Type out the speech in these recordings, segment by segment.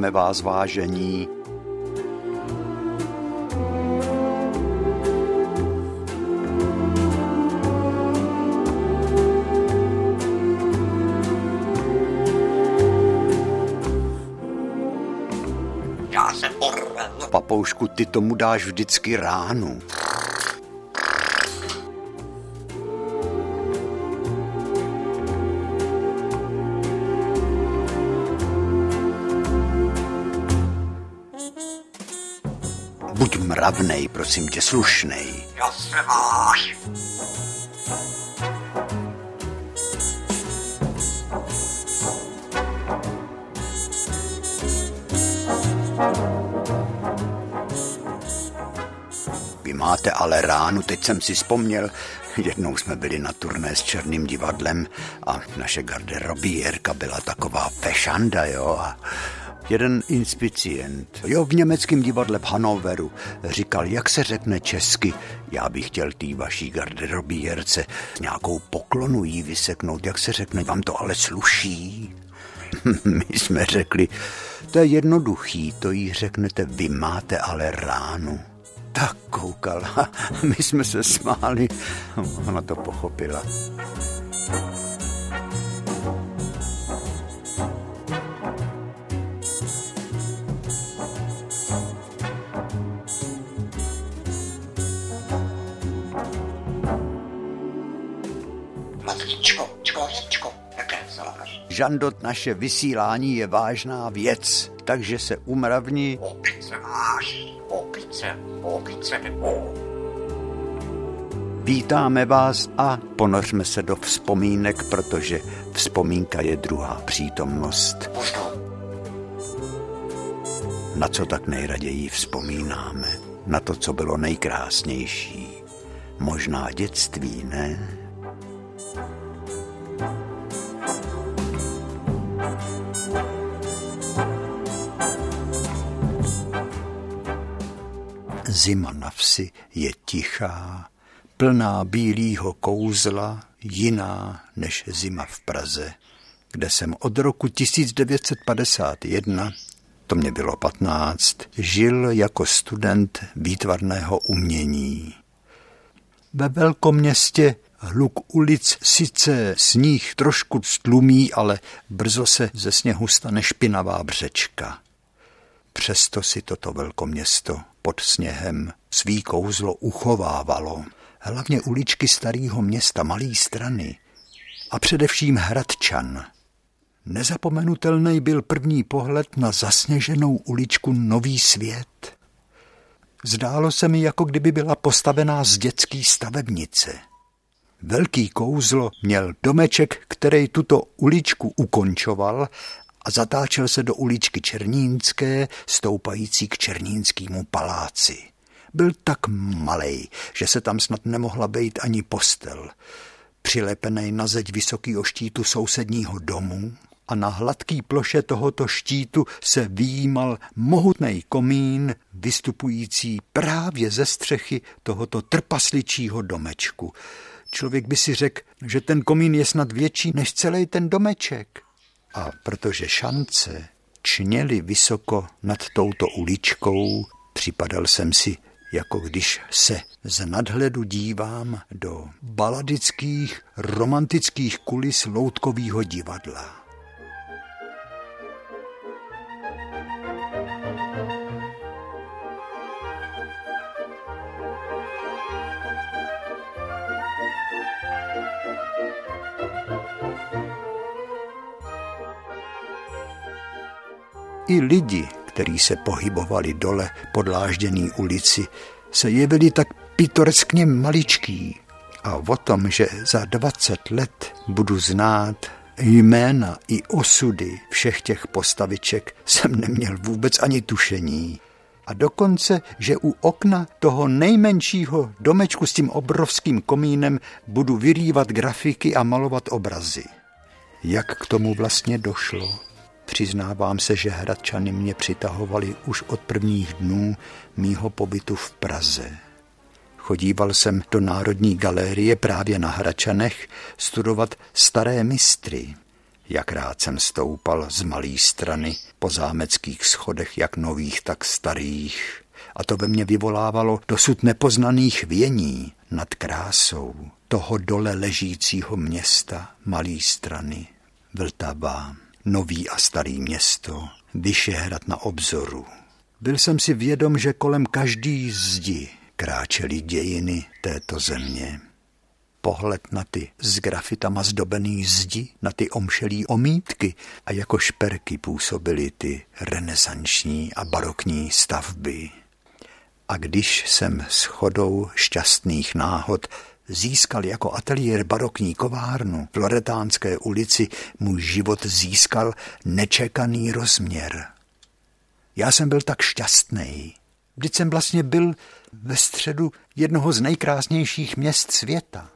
Vítáme vás, vážení. Papoušku, ty tomu dáš vždycky ránu. Buď mravnej, prosím tě, slušnej. Já se máš. Vy máte ale ránu, teď jsem si vzpomněl, jednou jsme byli na turné s Černým divadlem a naše garderobierka byla taková fešanda, jo, a jeden inspicient, jo, v německém divadle v Hanoveru, říkal, jak se řekne česky, já bych chtěl tý vaší garderobierce nějakou poklonu jí vyseknout, jak se řekne, vám to ale sluší? My jsme řekli, to je jednoduchý, to jí řeknete, vy máte ale ránu. Tak koukal a my jsme se smáli. Ona to pochopila. Žandot, naše vysílání je vážná věc, takže se umravni. Opice máš. Opice, opice. Vítáme vás a ponořme se do vzpomínek, protože vzpomínka je druhá přítomnost. Na co tak nejraději vzpomínáme? Na to, co bylo nejkrásnější. Možná dětství, ne? Zima na vsi je tichá, plná bílýho kouzla, jiná než zima v Praze, kde jsem od roku 1951, to mě bylo 15, žil jako student výtvarného umění. Ve velkoměstě hluk ulic sice sníh trošku stlumí, ale brzo se ze sněhu stane špinavá břečka. Přesto si toto velkoměsto pod sněhem svý kouzlo uchovávalo. Hlavně uličky starého města Malý strany a především Hradčan. Nezapomenutelný byl první pohled na zasněženou uličku Nový svět. Zdálo se mi, jako kdyby byla postavená z dětský stavebnice. Velký kouzlo měl domeček, který tuto uličku ukončoval a zatáčel se do uličky Černínské, stoupající k Černínskému paláci. Byl tak malej, že se tam snad nemohla bejt ani postel. Přilepený na zeď vysokýho štítu sousedního domu a na hladký ploše tohoto štítu se výjímal mohutný komín, vystupující právě ze střechy tohoto trpasličího domečku. Člověk by si řekl, že ten komín je snad větší než celý ten domeček. A protože šance čněly vysoko nad touto uličkou, připadal jsem si, jako když se z nadhledu dívám do baladických, romantických kulis loutkového divadla. I lidi, kteří se pohybovali dole pod lážděný ulici, se jevili tak pitoreskně maličký. A o tom, že za 20 let budu znát jména i osudy všech těch postaviček, jsem neměl vůbec ani tušení. A dokonce, že u okna toho nejmenšího domečku s tím obrovským komínem budu vyrývat grafiky a malovat obrazy. Jak k tomu vlastně došlo? Přiznávám se, že Hradčany mě přitahovali už od prvních dnů mýho pobytu v Praze. Chodíval jsem do Národní galérie právě na Hradčanech studovat staré mistry. Jak rád jsem stoupal z malé strany po zámeckých schodech, jak nových, tak starých. A to ve mně vyvolávalo dosud nepoznaných vění nad krásou toho dole ležícího města malý strany. Vltava, nový a starý město, Vyšehrad na obzoru. Byl jsem si vědom, že kolem každý zdi kráčely dějiny této země pohled na ty s grafitama zdobený zdi, na ty omšelý omítky a jako šperky působily ty renesanční a barokní stavby. A když jsem s chodou šťastných náhod získal jako ateliér barokní kovárnu v Loretánské ulici, můj život získal nečekaný rozměr. Já jsem byl tak šťastný. Vždyť jsem vlastně byl ve středu jednoho z nejkrásnějších měst světa.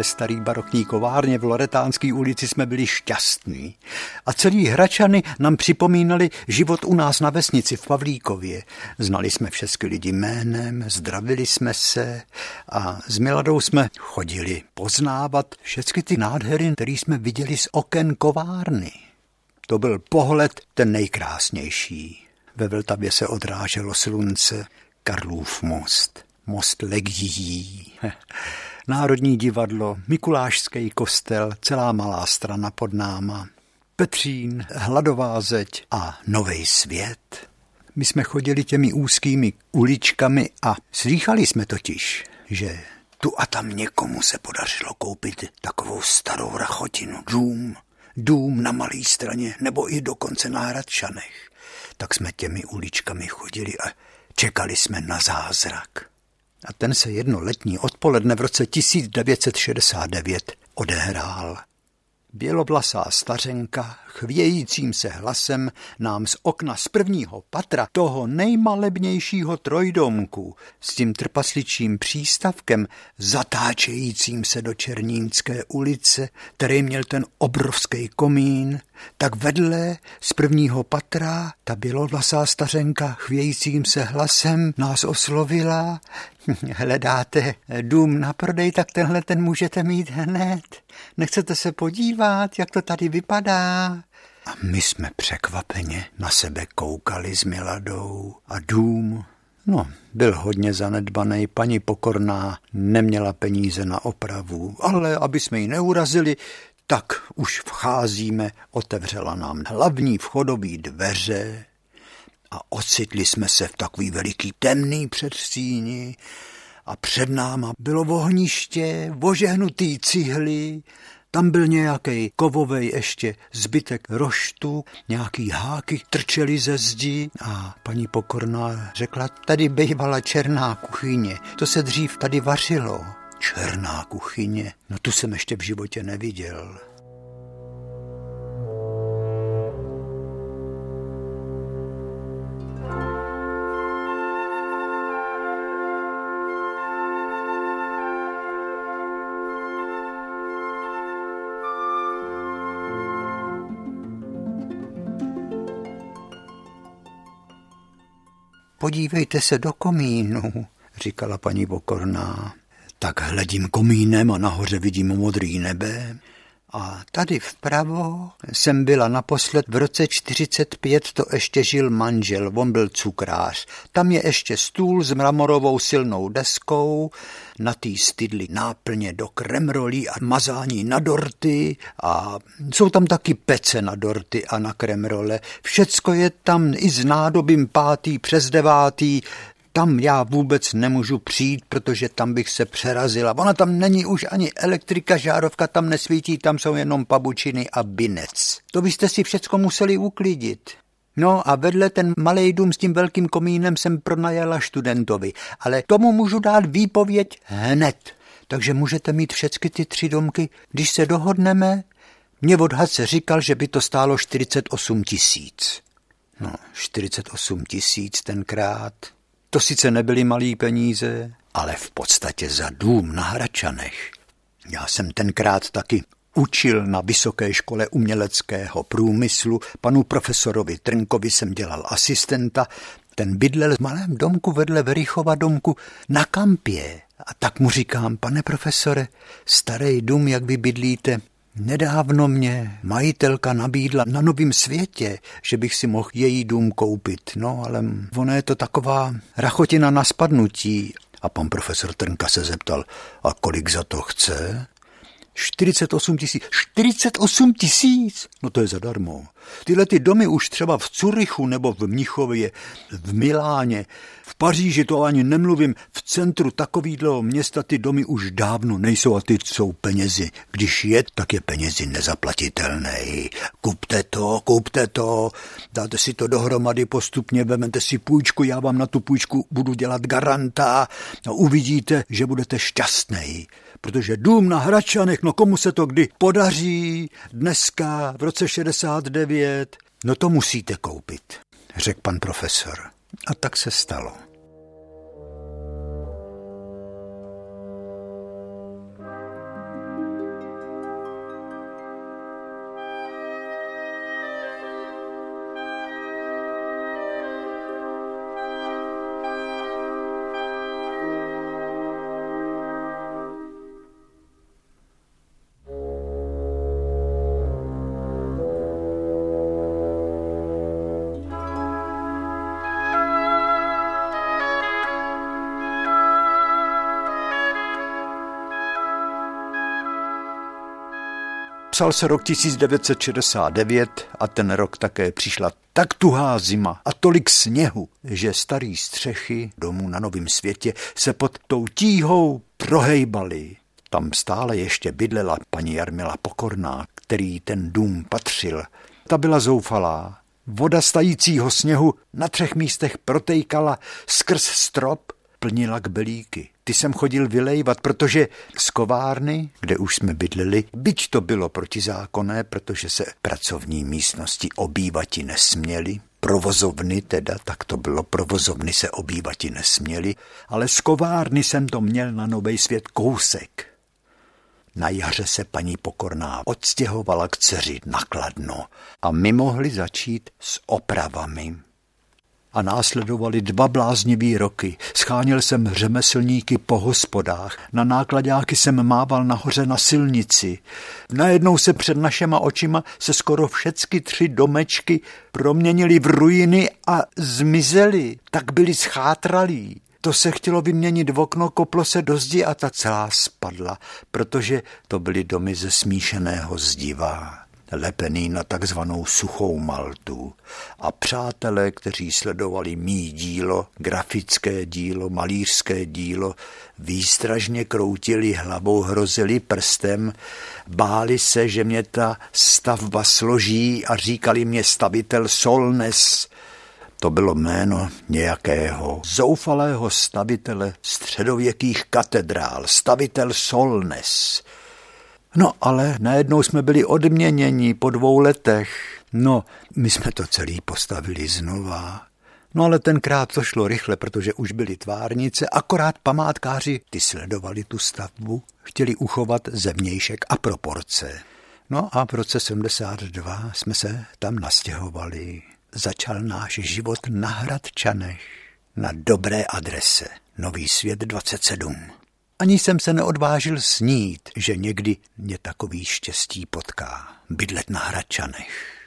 Ve starý barokní kovárně v Loretánské ulici jsme byli šťastní. A celý Hračany nám připomínali život u nás na vesnici v Pavlíkově. Znali jsme všechny lidi jménem, zdravili jsme se a s Miladou jsme chodili poznávat všechny ty nádhery, které jsme viděli z oken kovárny. To byl pohled ten nejkrásnější. Ve Vltavě se odráželo slunce, Karlův most, most legií. Národní divadlo, Mikulášský kostel, celá malá strana pod náma, Petřín, Hladová zeď a Nový svět. My jsme chodili těmi úzkými uličkami a slýchali jsme totiž, že tu a tam někomu se podařilo koupit takovou starou rachotinu, dům, dům na malé straně nebo i dokonce na Hradčanech. Tak jsme těmi uličkami chodili a čekali jsme na zázrak. A ten se jedno letní odpoledne v roce 1969 odehrál. Bělovlasá stařenka chvějícím se hlasem nám z okna z prvního patra toho nejmalebnějšího trojdomku s tím trpasličím přístavkem zatáčejícím se do Černínské ulice, který měl ten obrovský komín, tak vedle z prvního patra ta bělovlasá stařenka chvějícím se hlasem nás oslovila. Hledáte dům na prodej, tak tenhle ten můžete mít hned. Nechcete se podívat, jak to tady vypadá? A my jsme překvapeně na sebe koukali s Miladou a dům No, byl hodně zanedbaný, paní Pokorná neměla peníze na opravu, ale aby jsme ji neurazili, tak už vcházíme, otevřela nám hlavní vchodové dveře a ocitli jsme se v takový veliký temný předstíni a před náma bylo ohniště, ožehnutý cihly, tam byl nějaký kovovej ještě zbytek roštu, nějaký háky trčely ze zdi a paní Pokorná řekla, tady bývala černá kuchyně, to se dřív tady vařilo. Černá kuchyně, no tu jsem ještě v životě neviděl. Podívejte se do komínu, říkala paní Pokorná. Tak hledím komínem a nahoře vidím modrý nebe. A tady vpravo jsem byla naposled v roce 45, to ještě žil manžel, on byl cukrář. Tam je ještě stůl s mramorovou silnou deskou, na tý stydli náplně do kremrolí a mazání na dorty a jsou tam taky pece na dorty a na kremrole. Všecko je tam i s nádobím pátý přes devátý, tam já vůbec nemůžu přijít, protože tam bych se přerazila. Ona tam není už ani elektrika, žárovka tam nesvítí, tam jsou jenom pabučiny a binec. To byste si všecko museli uklidit. No a vedle ten malý dům s tím velkým komínem jsem pronajala studentovi, ale tomu můžu dát výpověď hned. Takže můžete mít všechny ty tři domky, když se dohodneme. Mě odhadce říkal, že by to stálo 48 tisíc. No, 48 tisíc tenkrát. To sice nebyly malý peníze, ale v podstatě za dům na Hračanech. Já jsem tenkrát taky učil na Vysoké škole uměleckého průmyslu. Panu profesorovi Trnkovi jsem dělal asistenta. Ten bydlel v malém domku vedle Verichova domku na kampě. A tak mu říkám, pane profesore, starý dům, jak vy bydlíte, Nedávno mě majitelka nabídla na novém světě, že bych si mohl její dům koupit. No, ale ono je to taková rachotina na spadnutí. A pan profesor Trnka se zeptal, a kolik za to chce? 48 tisíc. 48 tisíc? No to je zadarmo. Tyhle ty domy už třeba v Curychu nebo v Mnichově, v Miláně, v Paříži, to ani nemluvím, v centru takového města ty domy už dávno nejsou a ty jsou penězi. Když je, tak je penězi nezaplatitelný. Kupte to, kupte to, dáte si to dohromady postupně, vezmete si půjčku, já vám na tu půjčku budu dělat garanta a uvidíte, že budete šťastný protože dům na Hračanech, no komu se to kdy podaří dneska v roce 69, no to musíte koupit, řekl pan profesor. A tak se stalo. Psal se rok 1969 a ten rok také přišla tak tuhá zima a tolik sněhu, že starý střechy domů na Novém světě se pod tou tíhou prohejbaly. Tam stále ještě bydlela paní Jarmila Pokorná, který ten dům patřil. Ta byla zoufalá. Voda stajícího sněhu na třech místech protejkala skrz strop, plnila k belíky ty jsem chodil vylejvat, protože z kovárny, kde už jsme bydleli, byť to bylo protizákonné, protože se pracovní místnosti obývati nesměli, provozovny teda, tak to bylo, provozovny se obývati nesměli, ale z kovárny jsem to měl na nový svět kousek. Na jaře se paní Pokorná odstěhovala k dceři nakladno a my mohli začít s opravami a následovali dva bláznivý roky. Scháněl jsem řemeslníky po hospodách, na nákladáky jsem mával nahoře na silnici. Najednou se před našima očima se skoro všecky tři domečky proměnily v ruiny a zmizely, tak byli schátralí. To se chtělo vyměnit v okno, koplo se do zdi a ta celá spadla, protože to byly domy ze smíšeného zdiva lepený na takzvanou suchou maltu. A přátelé, kteří sledovali mý dílo, grafické dílo, malířské dílo, výstražně kroutili hlavou, hrozili prstem, báli se, že mě ta stavba složí a říkali mě stavitel Solnes, to bylo jméno nějakého zoufalého stavitele středověkých katedrál, stavitel Solnes. No ale najednou jsme byli odměněni po dvou letech. No, my jsme to celý postavili znova. No ale tenkrát to šlo rychle, protože už byly tvárnice, akorát památkáři ty sledovali tu stavbu, chtěli uchovat zevnějšek a proporce. No a v roce 72 jsme se tam nastěhovali. Začal náš život na Hradčanech, na dobré adrese, Nový svět 27. Ani jsem se neodvážil snít, že někdy mě takový štěstí potká. Bydlet na Hradčanech.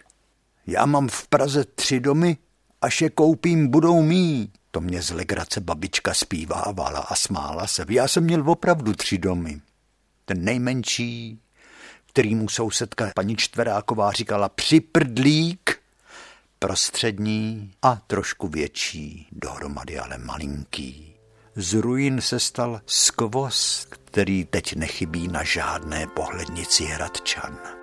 Já mám v Praze tři domy, až je koupím, budou mý. To mě z legrace babička zpívávala a smála se. Já jsem měl opravdu tři domy. Ten nejmenší, který mu sousedka paní Čtveráková říkala připrdlík, prostřední a trošku větší, dohromady ale malinký. Z ruin se stal skvost, který teď nechybí na žádné pohlednici Hradčan.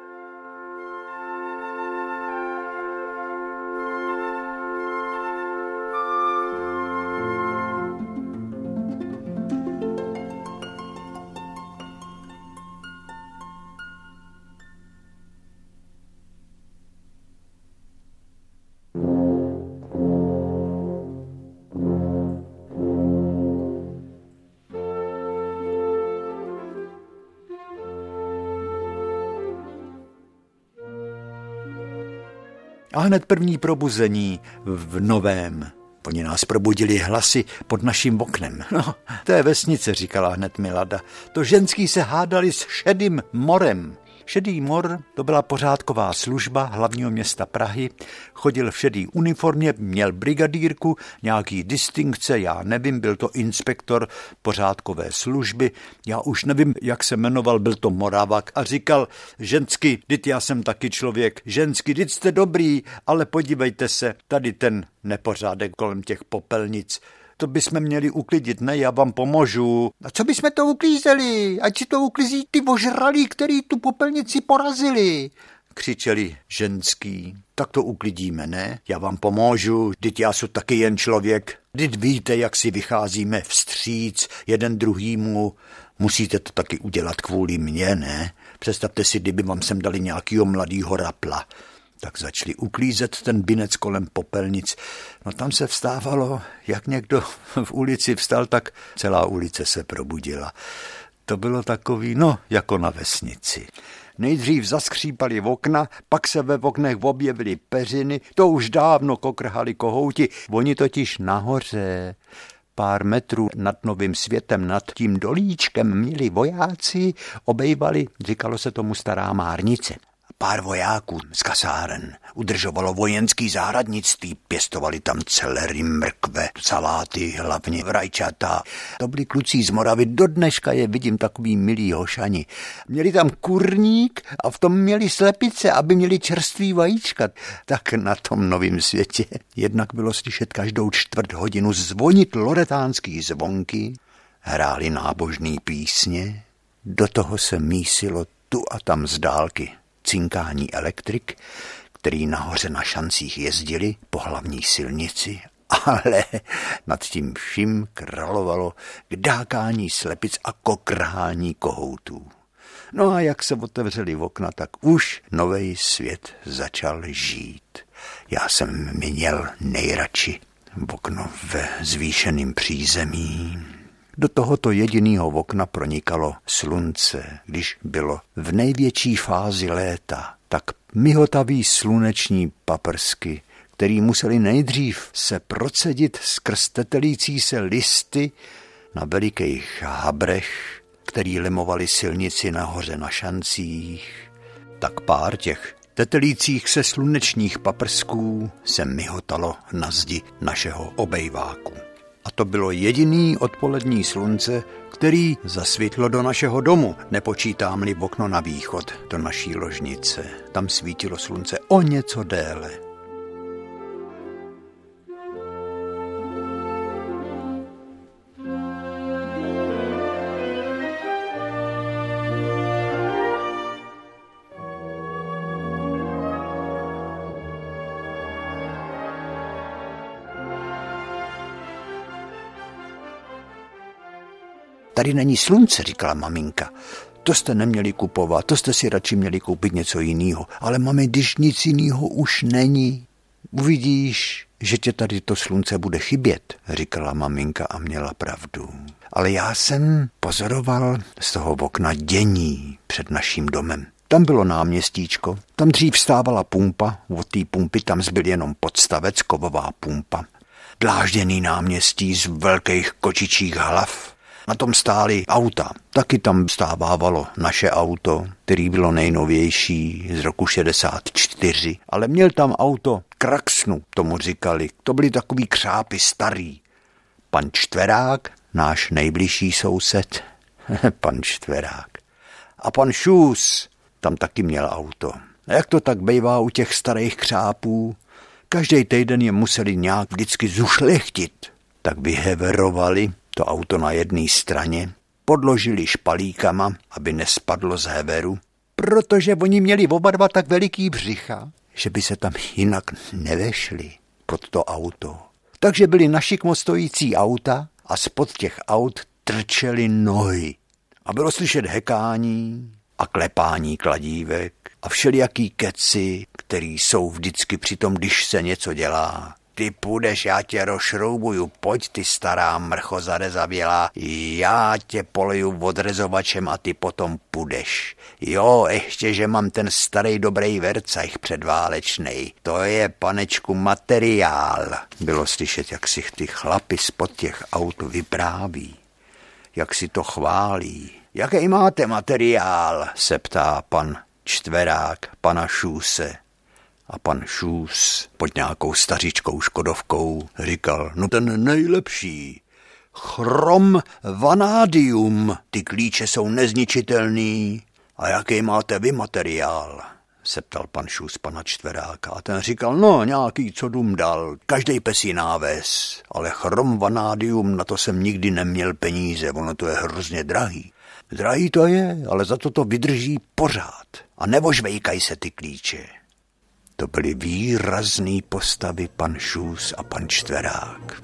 A hned první probuzení v novém. Oni nás probudili hlasy pod naším oknem. No, to je vesnice, říkala hned Milada. To ženský se hádali s šedým morem. Šedý mor to byla pořádková služba hlavního města Prahy. Chodil v šedý uniformě, měl brigadírku, nějaký distinkce, já nevím, byl to inspektor pořádkové služby. Já už nevím, jak se jmenoval, byl to Moravak a říkal, žensky, dit já jsem taky člověk, žensky, dit jste dobrý, ale podívejte se, tady ten nepořádek kolem těch popelnic to bychom měli uklidit, ne, já vám pomožu. A co bychom to uklízeli? Ať si to uklízí ty ožralí, který tu popelnici porazili křičeli ženský. Tak to uklidíme, ne? Já vám pomůžu, teď já jsem taky jen člověk. Teď víte, jak si vycházíme vstříc jeden druhýmu. Musíte to taky udělat kvůli mně, ne? Představte si, kdyby vám sem dali nějakýho mladýho rapla tak začali uklízet ten binec kolem popelnic. No tam se vstávalo, jak někdo v ulici vstal, tak celá ulice se probudila. To bylo takový, no, jako na vesnici. Nejdřív zaskřípali v okna, pak se ve oknech objevily peřiny, to už dávno kokrhali kohouti, oni totiž nahoře pár metrů nad novým světem, nad tím dolíčkem měli vojáci, obejvali, říkalo se tomu stará márnice. Pár vojáků z kasáren udržovalo vojenský zahradnictví, pěstovali tam celery, mrkve, saláty, hlavně rajčata. To byli kluci z Moravy, do dneška je vidím takový milý hošani. Měli tam kurník a v tom měli slepice, aby měli čerstvý vajíčka. Tak na tom novém světě jednak bylo slyšet každou čtvrt hodinu zvonit loretánský zvonky, hráli nábožný písně, do toho se mísilo tu a tam z dálky cinkání elektrik, který nahoře na šancích jezdili po hlavní silnici, ale nad tím vším královalo kdákání slepic a kokrhání kohoutů. No a jak se otevřeli okna, tak už nový svět začal žít. Já jsem měl nejradši okno ve zvýšeným přízemí, do tohoto jediného okna pronikalo slunce, když bylo v největší fázi léta, tak mihotavý sluneční paprsky, který museli nejdřív se procedit skrz tetelící se listy na velikých habrech, který lemovali silnici nahoře na šancích, tak pár těch tetelících se slunečních paprsků se mihotalo na zdi našeho obejváku. A to bylo jediný odpolední slunce, který zasvítlo do našeho domu, nepočítám-li okno na východ, do naší ložnice. Tam svítilo slunce o něco déle. Tady není slunce, říkala maminka. To jste neměli kupovat, to jste si radši měli koupit něco jiného. Ale mami, když nic jiného už není, uvidíš, že tě tady to slunce bude chybět, říkala maminka a měla pravdu. Ale já jsem pozoroval z toho okna dění před naším domem. Tam bylo náměstíčko, tam dřív stávala pumpa, od té pumpy tam zbyl jenom podstavec, kovová pumpa. Dlážděný náměstí z velkých kočičích hlav, na tom stály auta. Taky tam stávávalo naše auto, který bylo nejnovější z roku 64, ale měl tam auto Kraxnu, tomu říkali. To byly takový křápy starý. Pan Čtverák, náš nejbližší soused, pan Čtverák. A pan Šus, tam taky měl auto. A jak to tak bývá u těch starých křápů, každý týden je museli nějak vždycky zušlechtit. Tak vyheverovali to auto na jedné straně, podložili špalíkama, aby nespadlo z heveru, protože oni měli oba dva tak veliký břicha, že by se tam jinak nevešli pod to auto. Takže byly našikmo stojící auta a spod těch aut trčely nohy. A bylo slyšet hekání a klepání kladívek a všelijaký keci, který jsou vždycky při tom, když se něco dělá, ty půjdeš, já tě rozšroubuju, pojď ty stará mrcho zarezavělá, já tě poleju odrezovačem a ty potom půjdeš. Jo, ještě, že mám ten starý dobrý vercajch předválečnej. To je, panečku, materiál. Bylo slyšet, jak si ty chlapi spod těch aut vypráví. Jak si to chválí. Jaký máte materiál? se ptá pan čtverák pana Šůse. A pan Šůs pod nějakou stařičkou škodovkou říkal, no ten nejlepší. Chrom vanádium, ty klíče jsou nezničitelný. A jaký máte vy materiál? se ptal pan Šus pana čtveráka a ten říkal, no nějaký, co dům dal, každý pesí náves, ale chrom vanádium, na to jsem nikdy neměl peníze, ono to je hrozně drahý. Drahý to je, ale za to to vydrží pořád. A nevožvejkaj se ty klíče. To byly výrazný postavy pan Šus a pan Čtverák.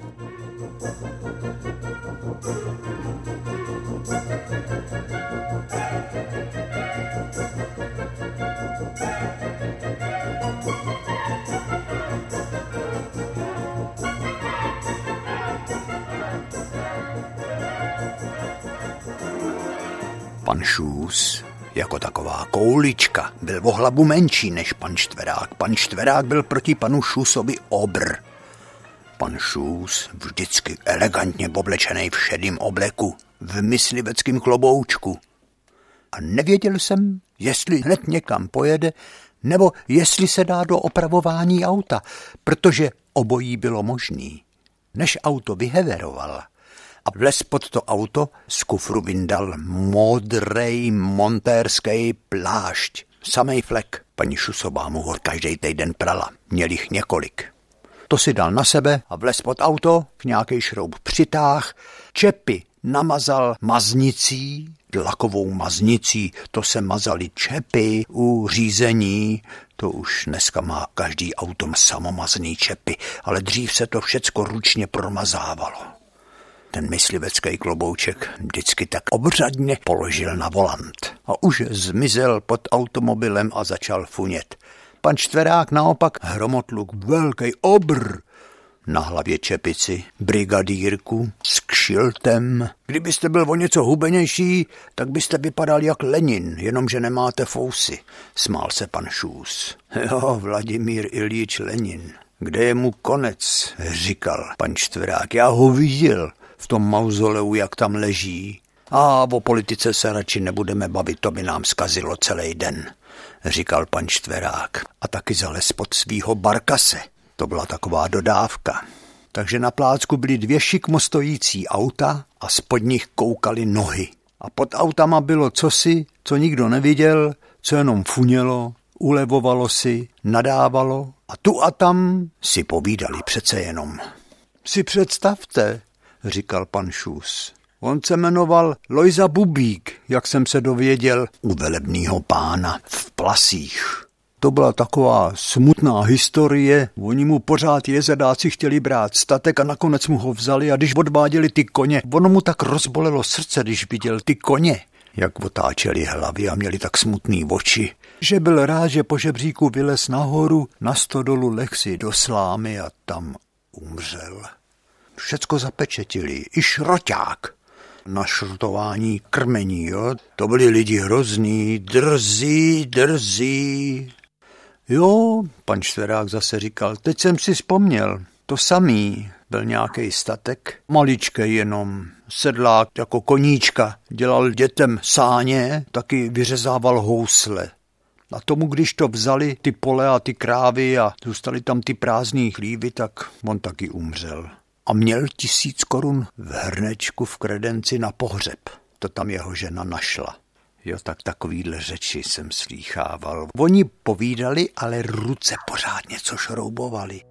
Pan Šus jako taková koulička. Byl o hlavu menší než pan Čtverák. Pan Čtverák byl proti panu Šusovi obr. Pan Šus vždycky elegantně oblečený v šedým obleku, v mysliveckém kloboučku. A nevěděl jsem, jestli hned někam pojede, nebo jestli se dá do opravování auta, protože obojí bylo možný. Než auto vyheveroval, a vles pod to auto z kufru vyndal modrej montérský plášť. Samej flek. Paní Šusová mu ho každý týden prala. Měl jich několik. To si dal na sebe a vles pod auto, v nějaký šroub přitáh, čepy namazal maznicí, lakovou maznicí, to se mazali čepy u řízení, to už dneska má každý auto samomazný čepy, ale dřív se to všecko ručně promazávalo ten myslivecký klobouček vždycky tak obřadně položil na volant a už zmizel pod automobilem a začal funět. Pan Čtverák naopak hromotluk velký obr na hlavě čepici, brigadírku s kšiltem. Kdybyste byl o něco hubenější, tak byste vypadal jak Lenin, jenomže nemáte fousy, smál se pan Šůs. Jo, Vladimír Ilíč Lenin. Kde je mu konec, říkal pan Čtverák. Já ho viděl v tom mauzoleu, jak tam leží. A o politice se radši nebudeme bavit, to by nám skazilo celý den, říkal pan Čtverák. A taky zales pod svýho barkase. To byla taková dodávka. Takže na plácku byly dvě šikmo stojící auta a spod nich koukaly nohy. A pod autama bylo cosi, co nikdo neviděl, co jenom funělo, ulevovalo si, nadávalo a tu a tam si povídali přece jenom. Si představte, říkal pan Šus. On se jmenoval Lojza Bubík, jak jsem se dověděl, u velebního pána v Plasích. To byla taková smutná historie. Oni mu pořád jezedáci chtěli brát statek a nakonec mu ho vzali a když odváděli ty koně, ono mu tak rozbolelo srdce, když viděl ty koně, jak otáčeli hlavy a měli tak smutný oči, že byl rád, že po žebříku vylez nahoru, na stodolu leh si do slámy a tam umřel všecko zapečetili, i šroťák. Na šrotování krmení, jo. To byli lidi hrozný, drzí, drzí. Jo, pan Čtverák zase říkal, teď jsem si vzpomněl, to samý, byl nějaký statek, maličkej jenom, sedlák jako koníčka, dělal dětem sáně, taky vyřezával housle. A tomu, když to vzali ty pole a ty krávy a zůstali tam ty prázdný chlívy, tak on taky umřel a měl tisíc korun v hrnečku v kredenci na pohřeb. To tam jeho žena našla. Jo, tak takovýhle řeči jsem slýchával. Oni povídali, ale ruce pořád něco šroubovali.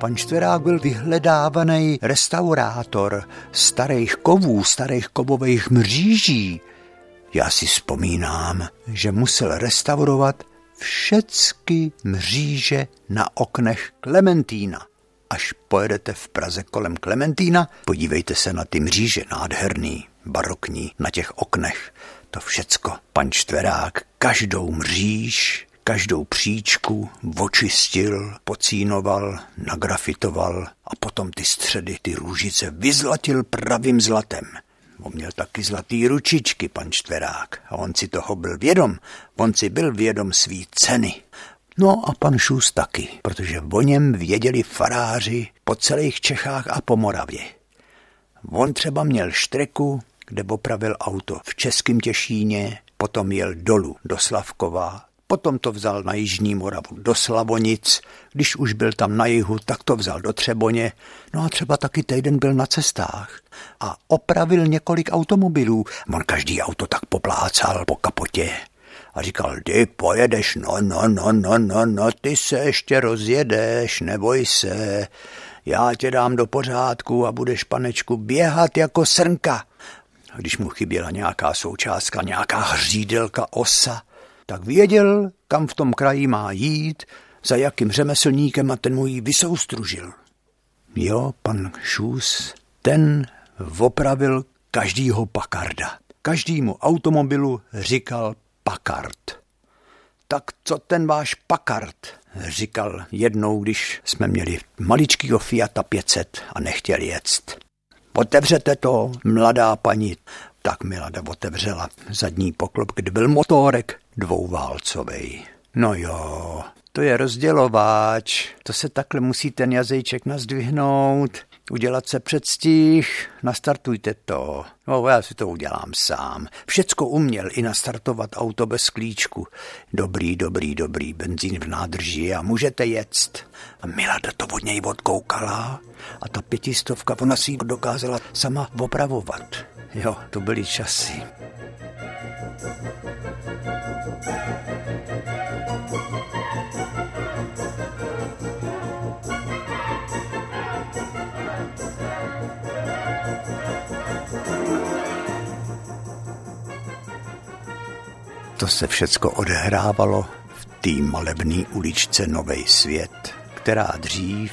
Pan Čtverák byl vyhledávaný restaurátor starých kovů, starých kovových mříží. Já si vzpomínám, že musel restaurovat všecky mříže na oknech Klementína. Až pojedete v Praze kolem Klementína, podívejte se na ty mříže nádherný, barokní, na těch oknech. To všecko. Pan Čtverák každou mříž každou příčku očistil, pocínoval, nagrafitoval a potom ty středy, ty růžice vyzlatil pravým zlatem. On měl taky zlatý ručičky, pan Čtverák, a on si toho byl vědom. On si byl vědom svý ceny. No a pan Šus taky, protože o něm věděli faráři po celých Čechách a po Moravě. On třeba měl štreku, kde opravil auto v Českém Těšíně, potom jel dolů do Slavkova, Potom to vzal na Jižní Moravu do Slavonic, když už byl tam na jihu, tak to vzal do Třeboně, no a třeba taky týden byl na cestách. A opravil několik automobilů. On každý auto tak poplácal po kapotě. A říkal, ty pojedeš, no, no, no, no, no, no, ty se ještě rozjedeš, neboj se, já tě dám do pořádku a budeš, panečku, běhat jako srnka. Když mu chyběla nějaká součástka, nějaká hřídelka, osa, tak věděl, kam v tom kraji má jít, za jakým řemeslníkem a ten mu ji vysoustružil. Jo, pan Šus, ten opravil každýho Pakarda. Každýmu automobilu říkal Pakard. Tak co ten váš Pakard? Říkal jednou, když jsme měli maličkýho Fiata 500 a nechtěl jet. Otevřete to, mladá paní. Tak Milada otevřela zadní poklop, kde byl motorek dvouválcovej. No jo, to je rozdělováč, to se takhle musí ten jazyček nazdvihnout, udělat se předstih, nastartujte to. No, já si to udělám sám. Všecko uměl i nastartovat auto bez klíčku. Dobrý, dobrý, dobrý, benzín v nádrži a můžete jet. A Milada to od něj odkoukala a ta pětistovka, ona si dokázala sama opravovat. Jo, to byly časy. To se všecko odehrávalo v té malebné uličce Novej svět, která dřív,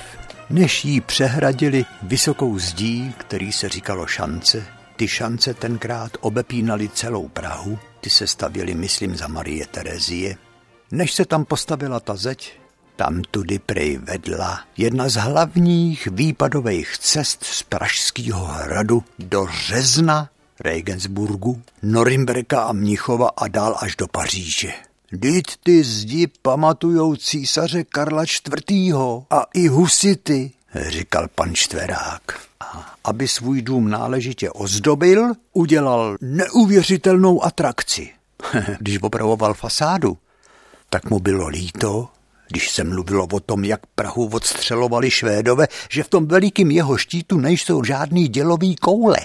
než jí přehradili vysokou zdí, který se říkalo šance, ty šance tenkrát obepínaly celou Prahu, ty se stavěly, myslím, za Marie Terezie. Než se tam postavila ta zeď, tam tudy prej vedla jedna z hlavních výpadových cest z Pražského hradu do Řezna, Regensburgu, Norimberka a Mnichova a dál až do Paříže. Dít ty zdi pamatujou císaře Karla IV. a i husity, říkal pan Štverák. Aby svůj dům náležitě ozdobil, udělal neuvěřitelnou atrakci. Když opravoval fasádu, tak mu bylo líto, když se mluvilo o tom, jak Prahu odstřelovali Švédové, že v tom velikým jeho štítu nejsou žádný dělový koule.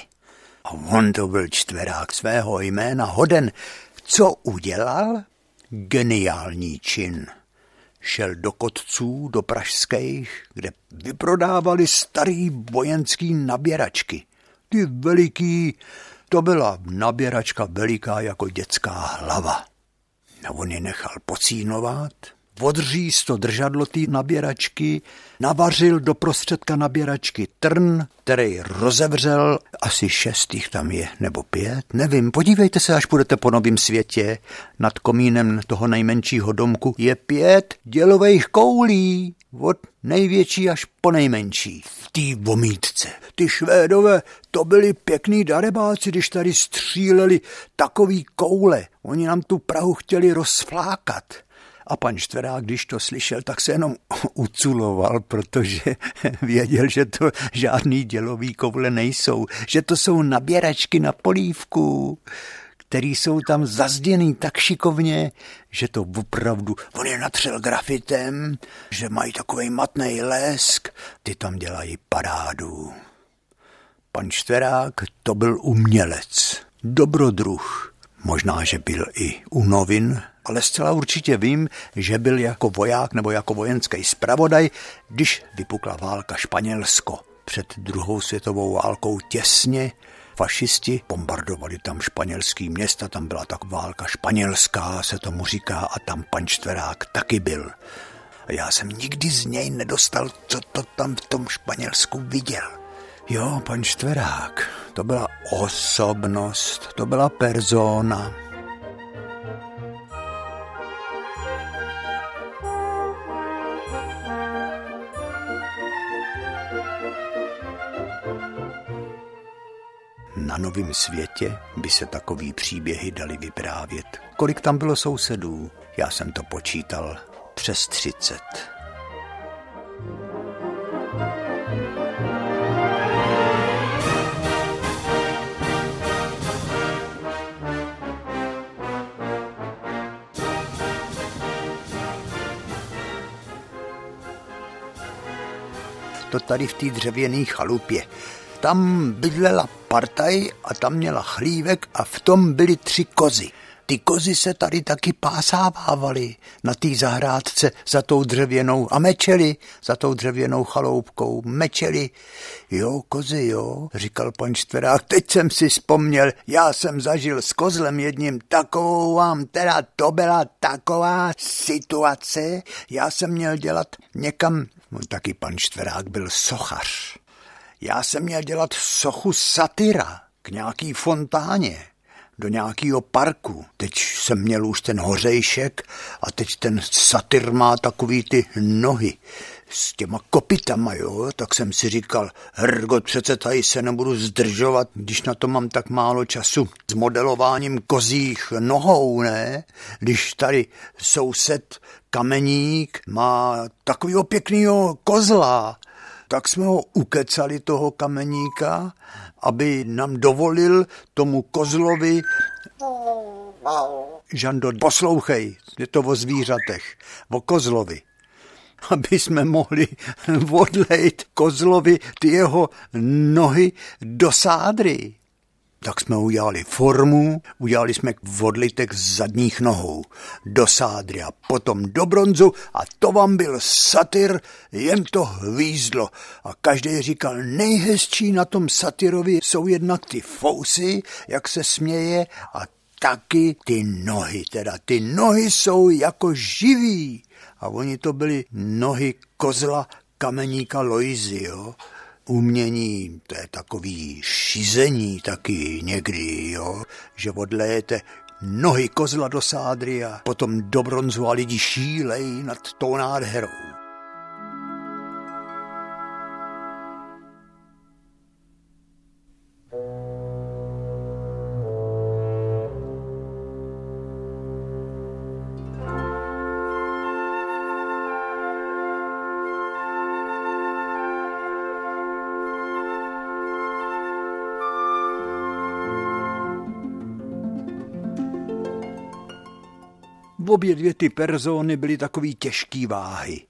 A on to byl čtverák svého jména hoden. Co udělal? Geniální čin šel do kotců, do pražských, kde vyprodávali starý vojenský naběračky. Ty veliký, to byla naběračka veliká jako dětská hlava. A on je nechal pocínovat, odříz to držadlo té naběračky, navařil do prostředka naběračky trn, který rozevřel, asi šest jich tam je, nebo pět, nevím, podívejte se, až budete po novém světě, nad komínem toho nejmenšího domku je pět dělových koulí, od největší až po nejmenší. V té vomítce. Ty švédové, to byli pěkný darebáci, když tady stříleli takový koule. Oni nám tu Prahu chtěli rozflákat. A pan Štverák, když to slyšel, tak se jenom uculoval, protože věděl, že to žádný dělový koule nejsou, že to jsou naběračky na polívku, který jsou tam zazděný tak šikovně, že to opravdu, on je natřel grafitem, že mají takový matný lesk, ty tam dělají parádu. Pan Štverák to byl umělec, dobrodruh, Možná, že byl i u novin, ale zcela určitě vím, že byl jako voják nebo jako vojenský zpravodaj, když vypukla válka Španělsko. Před druhou světovou válkou těsně fašisti bombardovali tam španělský města, tam byla tak válka španělská, se tomu říká, a tam pan Čtverák taky byl. A já jsem nikdy z něj nedostal, co to tam v tom Španělsku viděl. Jo, pan Čtverák, to byla osobnost, to byla persona. Na novém světě by se takový příběhy dali vyprávět. Kolik tam bylo sousedů? Já jsem to počítal přes třicet. To tady v té dřevěné chalupě. Tam bydlela partaj a tam měla chlívek a v tom byly tři kozy. Ty kozy se tady taky pásávávaly na té zahrádce za tou dřevěnou a mečeli za tou dřevěnou chaloupkou. Mečeli. Jo, kozy, jo, říkal pan Štverák. Teď jsem si vzpomněl, já jsem zažil s kozlem jedním takovou vám, teda to byla taková situace. Já jsem měl dělat někam, no, taky pan Štverák byl sochař. Já jsem měl dělat sochu satyra k nějaký fontáně do nějakého parku. Teď jsem měl už ten hořejšek a teď ten satyr má takový ty nohy s těma kopitama, jo, tak jsem si říkal, hrgot, přece tady se nebudu zdržovat, když na to mám tak málo času s modelováním kozích nohou, ne? Když tady soused kameník má takového pěkného kozla, tak jsme ho ukecali toho kameníka, aby nám dovolil tomu kozlovi Žando, poslouchej, je to o zvířatech, o kozlovi. Aby jsme mohli odlejt kozlovi ty jeho nohy do sádry tak jsme udělali formu, udělali jsme vodlitek z zadních nohou do sádry a potom do bronzu a to vám byl satyr, jen to hvízdlo. A každý říkal, nejhezčí na tom satyrovi jsou jednak ty fousy, jak se směje a taky ty nohy, teda ty nohy jsou jako živý. A oni to byly nohy kozla kameníka Loizy, jo umění, to je takový šizení taky někdy, jo, že odlejete nohy kozla do sádry a potom do bronzu a lidi šílej nad tou nádherou. Obě dvě ty persony byly takový těžký váhy.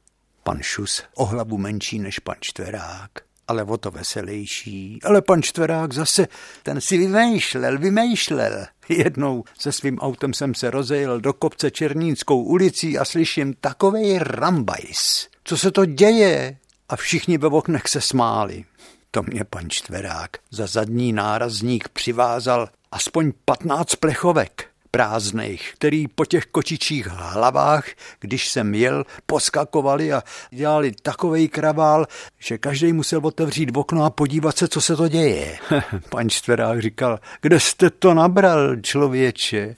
Pan Šus o hlavu menší než pan Čtverák, ale o to veselější. Ale pan Čtverák zase, ten si vymýšlel, vymýšlel. Jednou se svým autem jsem se rozejel do kopce Černínskou ulicí a slyším takovej rambajs. Co se to děje? A všichni ve oknech se smáli. To mě pan Čtverák za zadní nárazník přivázal aspoň patnáct plechovek prázdných, který po těch kočičích hlavách, když jsem jel, poskakovali a dělali takovej kravál, že každý musel otevřít okno a podívat se, co se to děje. Pan Čtverák říkal, kde jste to nabral, člověče?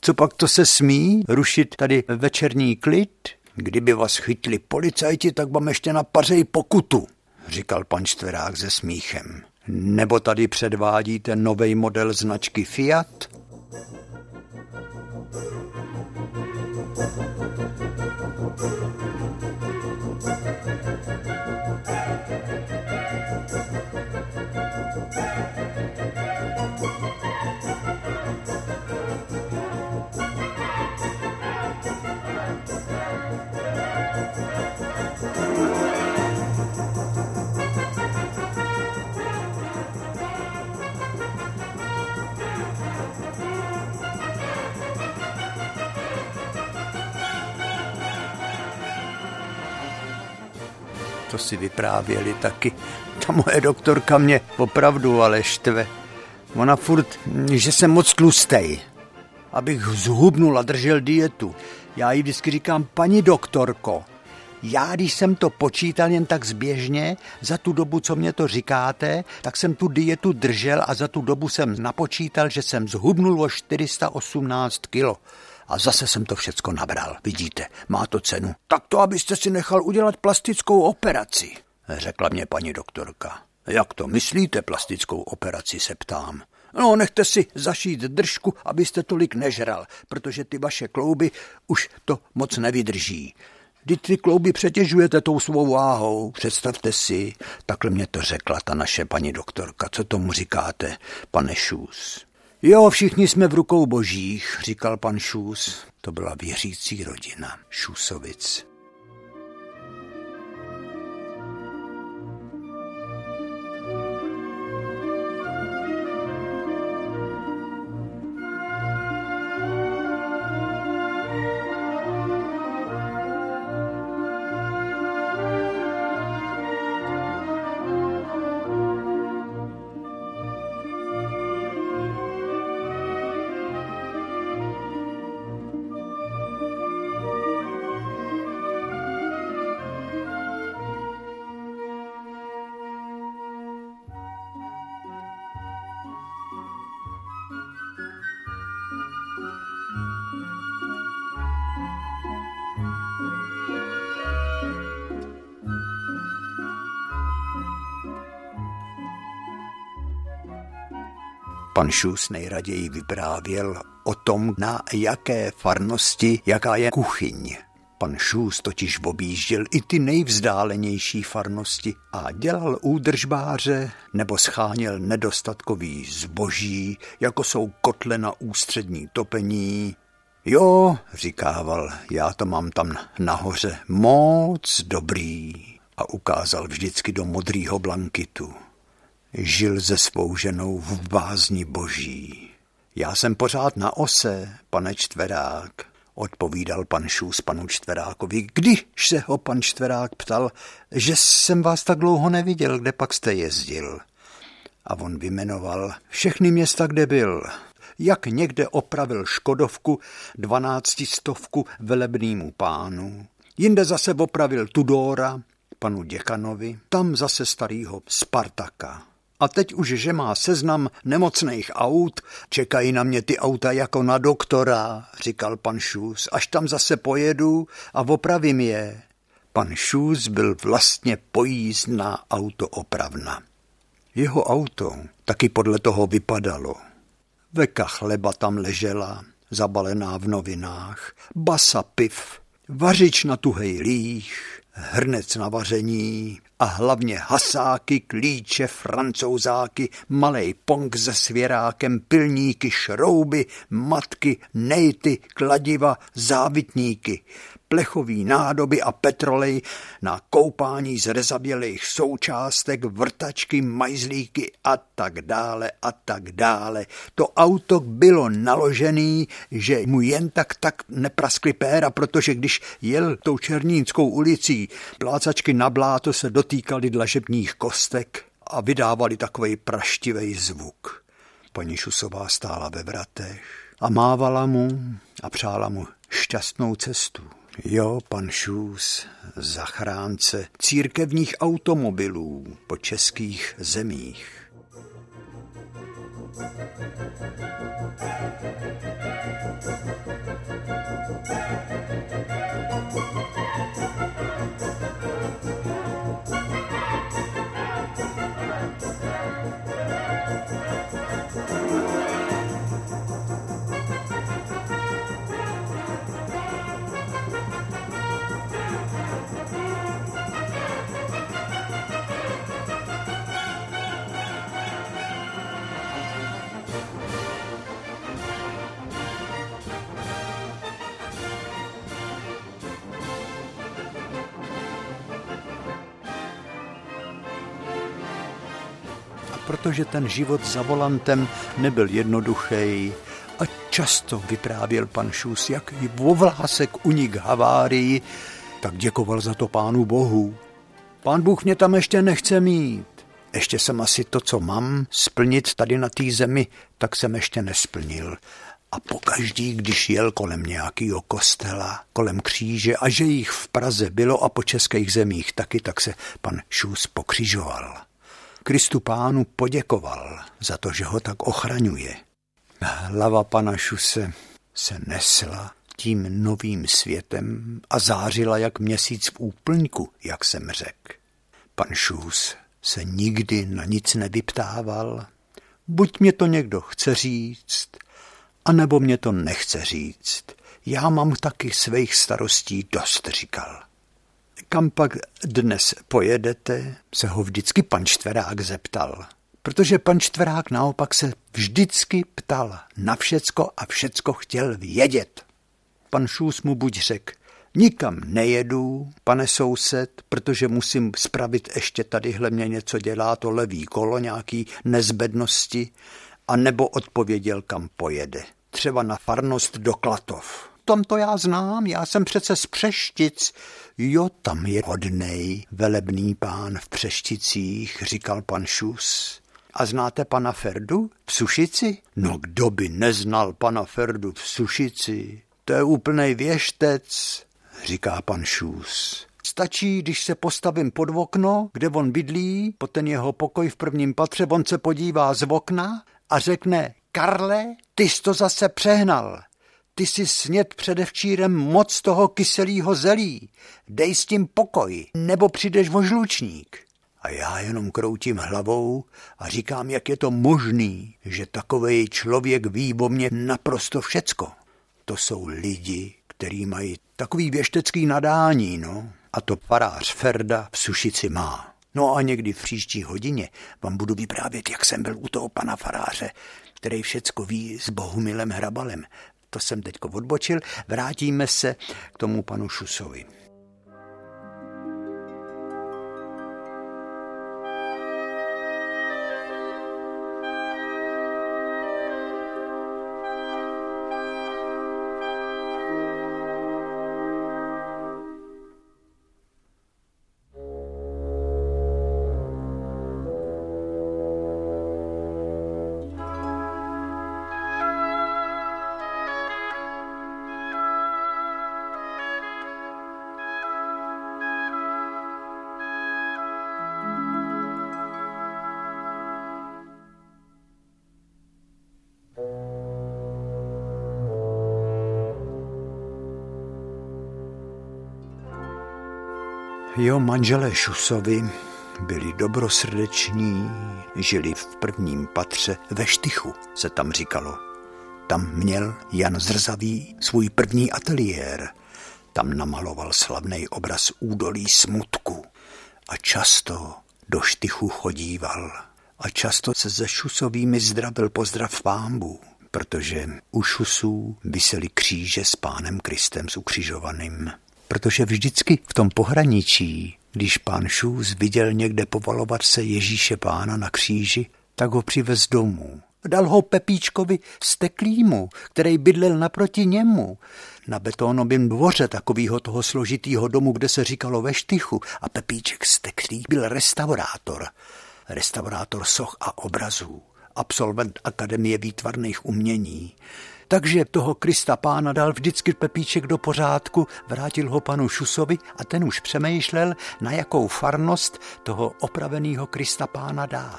Co pak to se smí rušit tady večerní klid? Kdyby vás chytli policajti, tak vám ještě napařej pokutu, říkal pan Čtverák se smíchem. Nebo tady předvádíte nový model značky Fiat? Thank you. To si vyprávěli taky. Ta moje doktorka mě opravdu ale štve. Ona furt, že jsem moc tlustej. Abych zhubnul a držel dietu. Já jí vždycky říkám, paní doktorko, já, když jsem to počítal jen tak zběžně, za tu dobu, co mě to říkáte, tak jsem tu dietu držel a za tu dobu jsem napočítal, že jsem zhubnul o 418 kilo. A zase jsem to všecko nabral, vidíte, má to cenu. Tak to, abyste si nechal udělat plastickou operaci, řekla mě paní doktorka. Jak to myslíte, plastickou operaci, se ptám. No, nechte si zašít držku, abyste tolik nežral, protože ty vaše klouby už to moc nevydrží. Vždyť ty klouby přetěžujete tou svou váhou. Představte si, takhle mě to řekla ta naše paní doktorka. Co tomu říkáte, pane Šus? Jo, všichni jsme v rukou božích, říkal pan Šus. To byla věřící rodina Šusovic. Pan Šus nejraději vyprávěl o tom, na jaké farnosti, jaká je kuchyň. Pan Šus totiž objížděl i ty nejvzdálenější farnosti a dělal údržbáře nebo scháněl nedostatkový zboží, jako jsou kotle na ústřední topení. Jo, říkával, já to mám tam nahoře moc dobrý a ukázal vždycky do modrýho blankitu žil se svou ženou v bázni boží. Já jsem pořád na ose, pane Čtverák, odpovídal pan Šus panu Čtverákovi, když se ho pan Čtverák ptal, že jsem vás tak dlouho neviděl, kde pak jste jezdil. A on vymenoval všechny města, kde byl. Jak někde opravil Škodovku dvanáctistovku velebnýmu pánu, jinde zase opravil Tudora, panu děkanovi, tam zase starýho Spartaka. A teď už, že má seznam nemocných aut, čekají na mě ty auta jako na doktora, říkal pan Šus, až tam zase pojedu a opravím je. Pan Šus byl vlastně pojízdná autoopravna. Jeho auto taky podle toho vypadalo. Veka chleba tam ležela, zabalená v novinách, basa piv, vařič na tuhej líh, hrnec na vaření, a hlavně hasáky, klíče, francouzáky, malej pong se svěrákem, pilníky, šrouby, matky, nejty, kladiva, závitníky plechový nádoby a petrolej na koupání z rezabělých součástek, vrtačky, majzlíky a tak dále a tak dále. To auto bylo naložený, že mu jen tak tak nepraskly péra, protože když jel tou Černínskou ulicí, plácačky na bláto se dotýkaly dlažebních kostek a vydávali takový praštivý zvuk. Paní Šusová stála ve vratech a mávala mu a přála mu šťastnou cestu. Jo, pan Šus, zachránce církevních automobilů po českých zemích. Protože ten život za volantem nebyl jednoduchý a často vyprávěl pan Šus, jak vo vlásek unik havárii, tak děkoval za to pánu Bohu. Pán Bůh mě tam ještě nechce mít. Ještě jsem asi to, co mám splnit tady na té zemi, tak jsem ještě nesplnil. A pokaždý, když jel kolem nějakého kostela, kolem kříže a že jich v Praze bylo a po českých zemích taky, tak se pan Šus pokřižoval. Kristu pánu poděkoval za to, že ho tak ochraňuje. Hlava pana Šuse se nesla tím novým světem a zářila jak měsíc v úplňku, jak jsem řekl. Pan Šus se nikdy na nic nevyptával. Buď mě to někdo chce říct, anebo mě to nechce říct. Já mám taky svých starostí dost, říkal. Kam pak dnes pojedete, se ho vždycky pan Čtverák zeptal. Protože pan Čtverák naopak se vždycky ptal na všecko a všecko chtěl vědět. Pan Šus mu buď řekl, nikam nejedu, pane soused, protože musím spravit ještě tadyhle mě něco dělá, to levý kolo, nějaký nezbednosti, a nebo odpověděl, kam pojede. Třeba na farnost do Klatov. Tam to já znám, já jsem přece z Přeštic. Jo, tam je hodnej, velebný pán v Přešticích, říkal pan Šus. A znáte pana Ferdu v Sušici? No kdo by neznal pana Ferdu v Sušici? To je úplnej věštec, říká pan Šus. Stačí, když se postavím pod okno, kde on bydlí, po ten jeho pokoj v prvním patře, on se podívá z okna a řekne, Karle, ty jsi to zase přehnal. Ty jsi snět předevčírem moc toho kyselého zelí. Dej s tím pokoj, nebo přijdeš o žlučník. A já jenom kroutím hlavou a říkám, jak je to možný, že takový člověk ví o mně naprosto všecko. To jsou lidi, kteří mají takový věštecký nadání, no. A to farář Ferda v Sušici má. No a někdy v příští hodině vám budu vyprávět, jak jsem byl u toho pana faráře, který všecko ví s Bohumilem Hrabalem. To jsem teďko odbočil. Vrátíme se k tomu panu Šusovi. Manželé Šusovi byli dobrosrdeční, žili v prvním patře ve Štychu, se tam říkalo. Tam měl Jan Zrzavý svůj první ateliér. Tam namaloval slavný obraz údolí smutku a často do Štychu chodíval a často se se Šusovými zdravil pozdrav pámbu, protože u Šusů vysely kříže s pánem Kristem s ukřižovaným protože vždycky v tom pohraničí, když pán Šůz viděl někde povalovat se Ježíše pána na kříži, tak ho přivez domů. Dal ho Pepíčkovi steklímu, který bydlel naproti němu, na betónovém dvoře takového toho složitého domu, kde se říkalo ve Štychu. A Pepíček Steklík byl restaurátor. Restaurátor soch a obrazů. Absolvent Akademie výtvarných umění. Takže toho Krista pána dal vždycky Pepíček do pořádku, vrátil ho panu Šusovi a ten už přemýšlel, na jakou farnost toho opraveného Krista pána dá.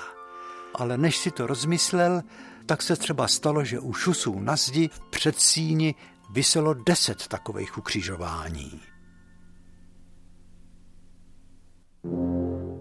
Ale než si to rozmyslel, tak se třeba stalo, že u Šusů na zdi v předsíni vyselo deset takových ukřižování. Jo,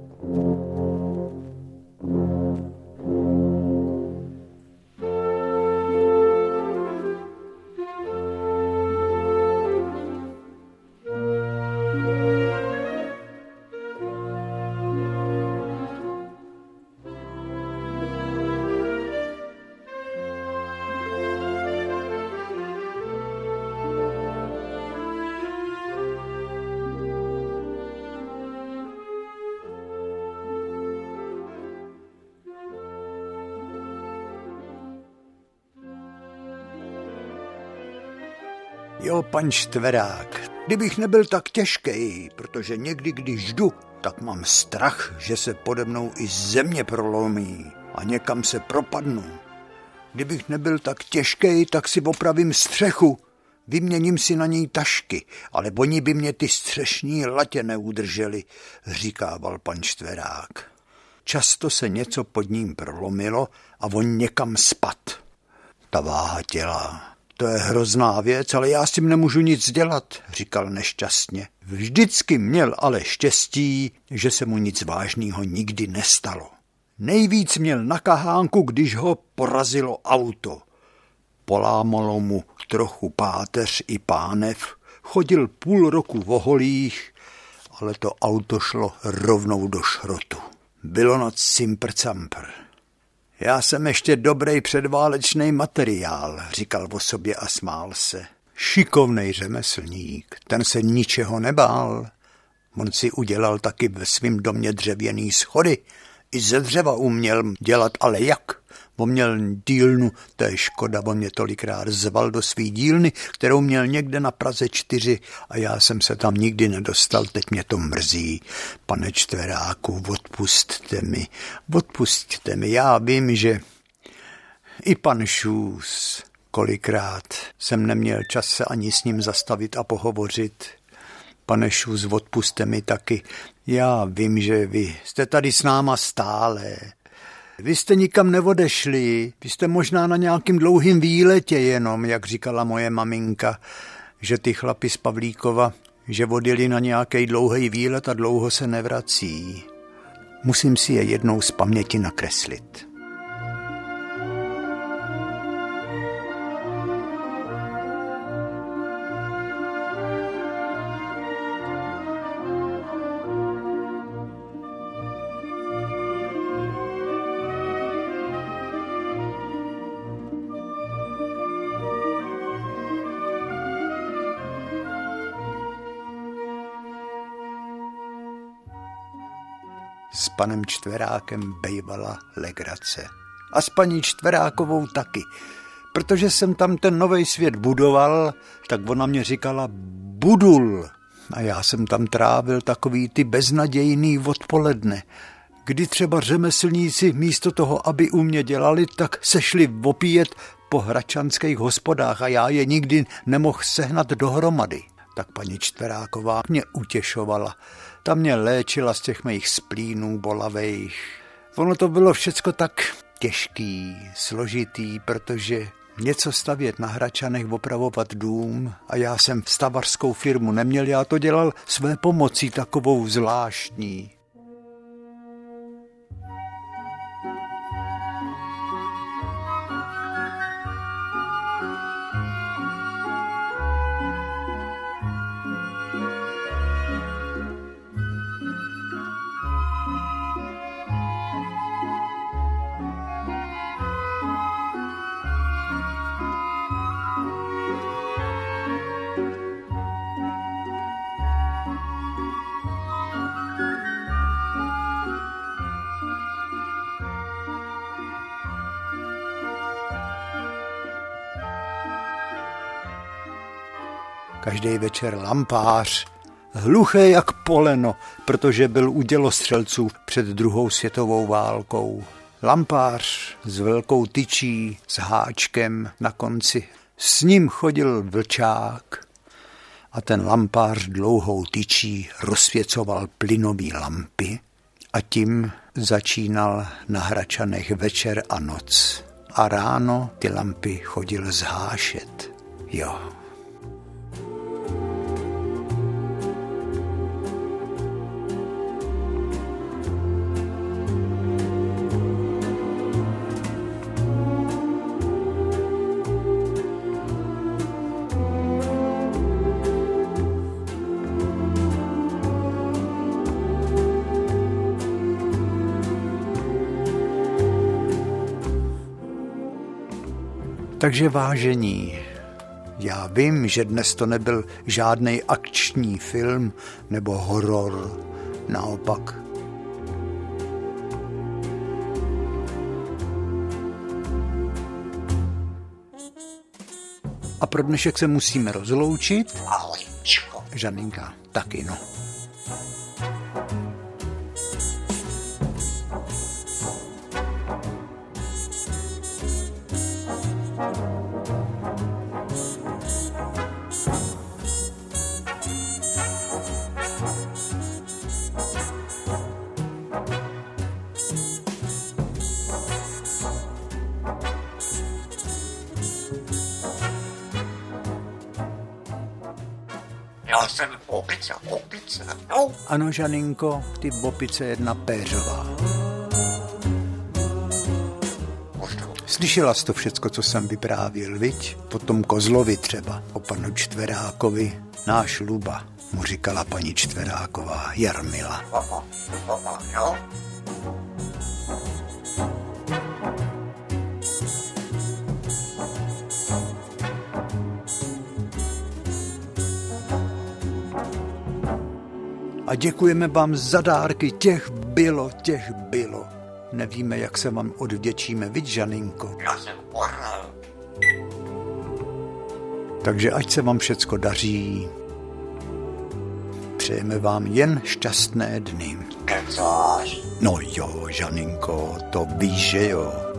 pan Štverák, kdybych nebyl tak těžký, protože někdy, když jdu, tak mám strach, že se pode mnou i země prolomí a někam se propadnu. Kdybych nebyl tak těžký, tak si opravím střechu, vyměním si na něj tašky, ale oni by mě ty střešní latě neudrželi, říkával pan Štverák. Často se něco pod ním prolomilo a on někam spad. Ta váha těla, to je hrozná věc, ale já s tím nemůžu nic dělat, říkal nešťastně. Vždycky měl ale štěstí, že se mu nic vážného nikdy nestalo. Nejvíc měl na kahánku, když ho porazilo auto. Polámalo mu trochu páteř i pánev, chodil půl roku v oholích, ale to auto šlo rovnou do šrotu. Bylo noc simpr-campr. Já jsem ještě dobrý předválečný materiál, říkal o sobě a smál se. Šikovnej řemeslník, ten se ničeho nebál. On si udělal taky ve svém domě dřevěný schody. I ze dřeva uměl dělat, ale jak? On měl dílnu, to je škoda, on mě tolikrát zval do svý dílny, kterou měl někde na Praze čtyři a já jsem se tam nikdy nedostal, teď mě to mrzí. Pane Čtveráku, odpustte mi, odpustte mi, já vím, že i pan Šus, kolikrát jsem neměl čas se ani s ním zastavit a pohovořit. Pane Šus, odpuste mi taky. Já vím, že vy jste tady s náma stále. Vy jste nikam neodešli, vy jste možná na nějakým dlouhým výletě jenom, jak říkala moje maminka, že ty chlapi z Pavlíkova, že odjeli na nějaký dlouhý výlet a dlouho se nevrací. Musím si je jednou z paměti nakreslit. Panem Čtverákem bejvala legrace. A s paní Čtverákovou taky. Protože jsem tam ten nový svět budoval, tak ona mě říkala budul. A já jsem tam trávil takový ty beznadějný odpoledne, kdy třeba řemeslníci místo toho, aby u mě dělali, tak se šli opíjet po hračanských hospodách a já je nikdy nemohl sehnat dohromady. Tak paní Čtveráková mě utěšovala ta mě léčila z těch mých splínů bolavých. Ono to bylo všecko tak těžký, složitý, protože něco stavět na Hračanech, opravovat dům a já jsem stavařskou firmu neměl, já to dělal své pomocí takovou zvláštní. Každý večer lampář, hluché jak poleno, protože byl u dělostřelců před druhou světovou válkou. Lampář s velkou tyčí, s háčkem na konci. S ním chodil vlčák a ten lampář dlouhou tyčí rozsvěcoval plynový lampy a tím začínal na Hračanech večer a noc. A ráno ty lampy chodil zhášet. Jo. Takže vážení, já vím, že dnes to nebyl žádný akční film nebo horor, naopak. A pro dnešek se musíme rozloučit. Maličko. Žaninka taky, no. Jsem opice, opice. No, Ano, Žaninko, ty bopice jedna péřová. Slyšela jsi to všecko, co jsem vyprávil, viď? Potom Kozlovi třeba, o panu Čtverákovi, náš Luba, mu říkala paní Čtveráková, Jarmila. Oho, oho, jo. A děkujeme vám za dárky, těch bylo, těch bylo. Nevíme, jak se vám odvděčíme, viď, Žaninko? Já jsem orel. Takže ať se vám všecko daří. Přejeme vám jen šťastné dny. No jo, Žaninko, to víš, že jo.